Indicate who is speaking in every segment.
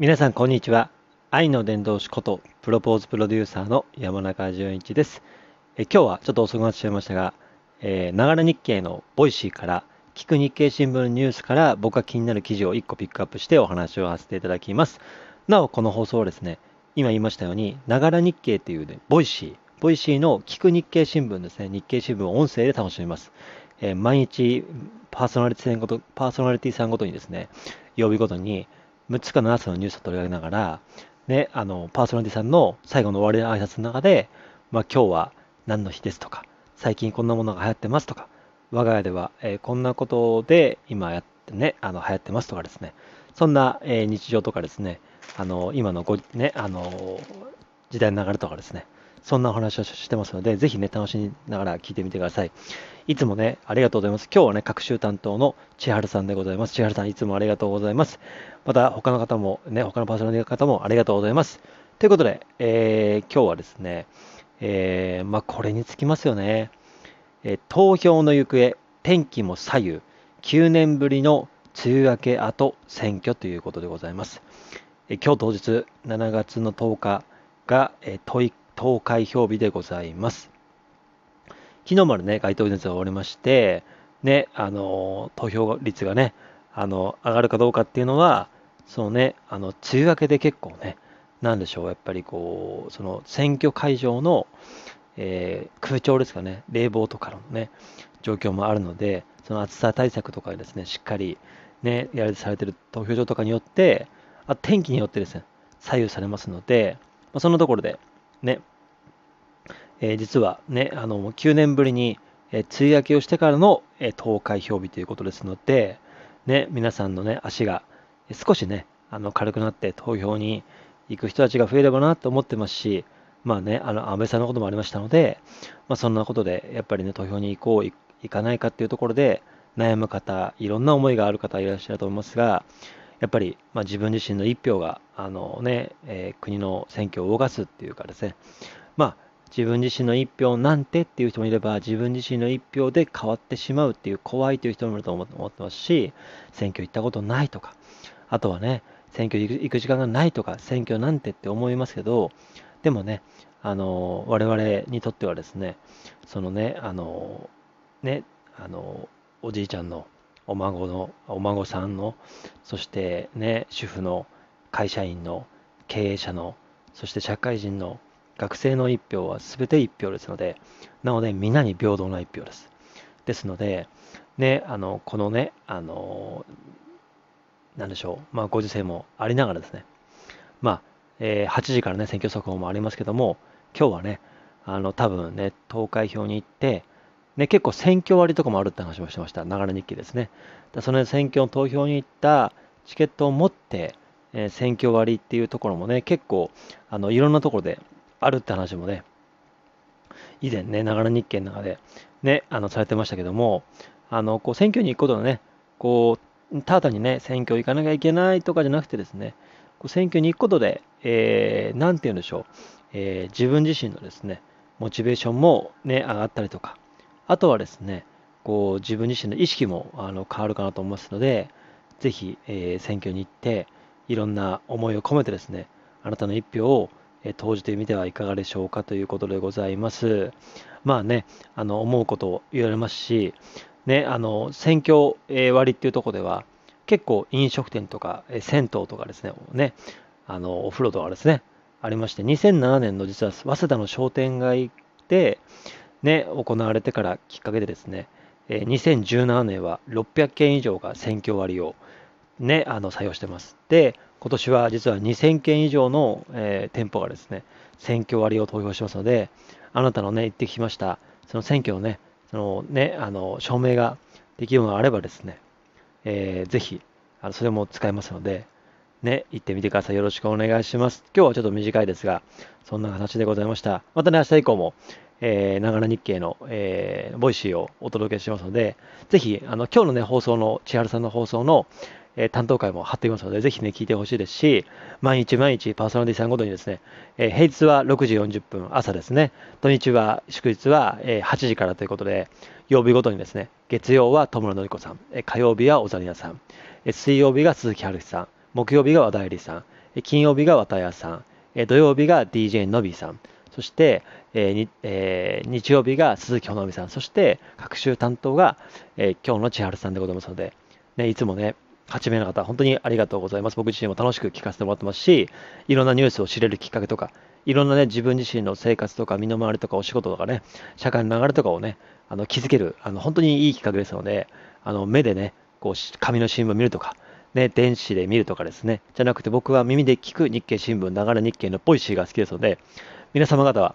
Speaker 1: 皆さんこんにちは。愛の伝道師ことプロポーズプロデューサーの山中淳一です。え今日はちょっと遅くなってしまいましたがえながら日経のボイシーから聞く日経新聞ニュースから僕が気になる記事を1個ピックアップしてお話をさせていただきます。なおこの放送はですね今言いましたようにながら日経という、ね、ボイシーボイシーの聞く日経新聞ですね日経新聞を音声で楽しみます、えー、毎日パーソナリティパーソナリティさんごとにですね曜日ごとに6つか7つのニュースを取り上げながら、ね、あのパーソナリティさんの最後の終わりの挨拶の中で、まあ、今日は何の日ですとか、最近こんなものが流行ってますとか、我が家では、えー、こんなことで今やってね、あの流行ってますとかですね、そんな、えー、日常とかですね、あの今のご、ね、あの時代の流れとかですね、そんなお話をしてますので、ぜひね、楽しみながら聞いてみてください。いつもね、ありがとうございます。今日はね、各週担当の千春さんでございます。千春さん、いつもありがとうございます。また、他の方も、ね、他のパーソナリティの方もありがとうございます。ということで、えー、今日はですね、えー、まあ、これにつきますよね。えー、投票の行方、天気も左右、9年ぶりの梅雨明け後選挙ということでございます。え今日当日、7月の10日が、えー、投開票日でございます。昨日までね、街頭演説が終わりまして、ね、あの、投票率がね、あの、上がるかどうかっていうのは、そのね、あの、梅雨明けで結構ね、なんでしょう、やっぱりこう、その選挙会場の、えー、空調ですかね、冷房とかのね、状況もあるので、その暑さ対策とかですね、しっかりね、やらされてる投票所とかによって、あ天気によってですね、左右されますので、まあ、そのところで、ね、えー、実はね、あの、9年ぶりに、えー、梅雨明けをしてからの、えー、投開票日ということですので、ね、皆さんのね、足が少しね、あの、軽くなって投票に行く人たちが増えればなと思ってますし、まあね、あの、安倍さんのこともありましたので、まあそんなことで、やっぱりね、投票に行こう、行かないかっていうところで、悩む方、いろんな思いがある方いらっしゃると思いますが、やっぱり、まあ、自分自身の一票が、あのね、えー、国の選挙を動かすっていうかですね、まあ、自分自身の一票なんてっていう人もいれば、自分自身の一票で変わってしまうっていう怖いという人もいると思ってますし、選挙行ったことないとか、あとはね、選挙行く時間がないとか、選挙なんてって思いますけど、でもね、あの、我々にとってはですね、そのね、あの、ね、あの、おじいちゃんの、お孫の、お孫さんの、そしてね、主婦の、会社員の、経営者の、そして社会人の、学生の1票は全て1票ですので、なので、みんなに平等な1票です。ですので、ね、あの、このね、あの、なんでしょう、まあ、ご時世もありながらですね、まあ、えー、8時からね、選挙速報もありますけども、今日はね、あの、多分ね、投開票に行って、ね、結構選挙割とかもあるって話もしてました。ながら日記ですね。だその選挙の投票に行ったチケットを持って、えー、選挙割っていうところもね、結構、あの、いろんなところであるって話もね、以前ね、ながら日経の中でね、あの、されてましたけども、あの、こう、選挙に行くことのね、こう、ただにね、選挙行かなきゃいけないとかじゃなくてですね、こう選挙に行くことで、えー、なんて言うんでしょう、えー、自分自身のですね、モチベーションもね、上がったりとか、あとはですね、こう、自分自身の意識もあの変わるかなと思いますので、ぜひ、えー、選挙に行って、いろんな思いを込めてですね、あなたの一票をえ投じてみてはいかがでしょうかということでございます。まあね、あの思うことを言われますし、ね、あの選挙割っていうところでは、結構飲食店とかえ銭湯とかですね、ねあのお風呂とかですね、ありまして、2007年の実は早稲田の商店街で、ね、行われてからきっかけでですね、2017年は600件以上が選挙割を、ね、あの採用してます。で、今年は実は2000件以上の、えー、店舗がですね、選挙割を投票しますので、あなたのね、行ってきました、その選挙のね、そのね、あの、証明ができるのがあればですね、えー、ぜひ、あのそれも使えますので、ね、行ってみてください。よろしくお願いします。今日はちょっと短いですが、そんな形でございました。またね、明日以降も、えー、ながら日経の、えー、ボイシーをお届けしますので、ぜひ、あの、今日のね、放送の、千春さんの放送の、え担当回も貼っていますので、ぜひね、聞いてほしいですし、毎日毎日パーソナリティさんごとにですね、え平日は6時40分朝ですね、土日は、祝日は、え8時からということで、曜日ごとにですね、月曜は戸村典子さん、え火曜日は小谷さん、え水曜日が鈴木春樹さん、木曜日が和田恵里さん、金曜日が綿谷さん、土曜日が DJ のびさん、そして、えーえー、日曜日が鈴木ほのみさん、そして各週担当が、えー、今日の千春さんでございますので、ね、いつもね、8名の方、本当にありがとうございます。僕自身も楽しく聞かせてもらってますし、いろんなニュースを知れるきっかけとか、いろんなね、自分自身の生活とか、身の回りとか、お仕事とかね、社会の流れとかをね、あの気づける、あの本当にいい企画ですので、あの目でね、こう紙の新聞見るとか、ね、電子で見るとかですね、じゃなくて僕は耳で聞く日経新聞、ながら日経のポイシーが好きですので、皆様方は、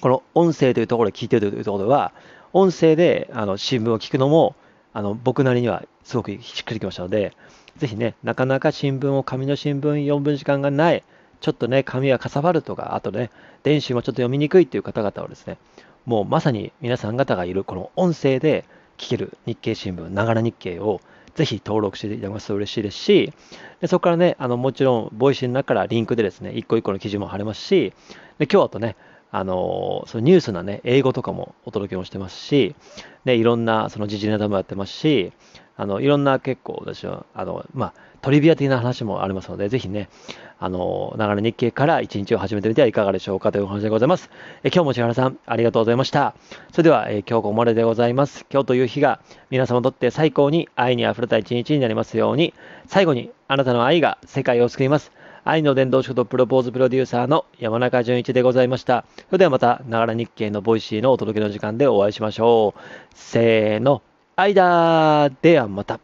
Speaker 1: この音声というところで聞いているというところは、音声であの新聞を聞くのも、あの僕なりにはすごくしっくりきましたので、ぜひね、なかなか新聞を、紙の新聞読む時間がない、ちょっとね、紙がかさばるとか、あとね、電子もちょっと読みにくいっていう方々はですね、もうまさに皆さん方がいるこの音声で聞ける日経新聞、ながら日経をぜひ登録していただきますと嬉しいですし、でそこからね、あのもちろん、ボイシーの中からリンクでですね、一個一個の記事も貼れますし、で今日あとね、あのそのニュースのね、英語とかもお届けもしてますし、でいろんなその時事ネタもやってますし、あのいろんな結構私は、あのまあ、トリビア的な話もありますので、ぜひね、あの、流れ日経から一日を始めてみてはいかがでしょうかというお話でございます。え今日も千原さん、ありがとうございました。それでは、え今日ここまででございます。今日という日が皆様にとって最高に愛に溢れた一日になりますように、最後にあなたの愛が世界を救います。愛の伝道師ことプロポーズプロデューサーの山中淳一でございました。それではまた、ながら日経のボイシーのお届けの時間でお会いしましょう。せーの、愛だではまた。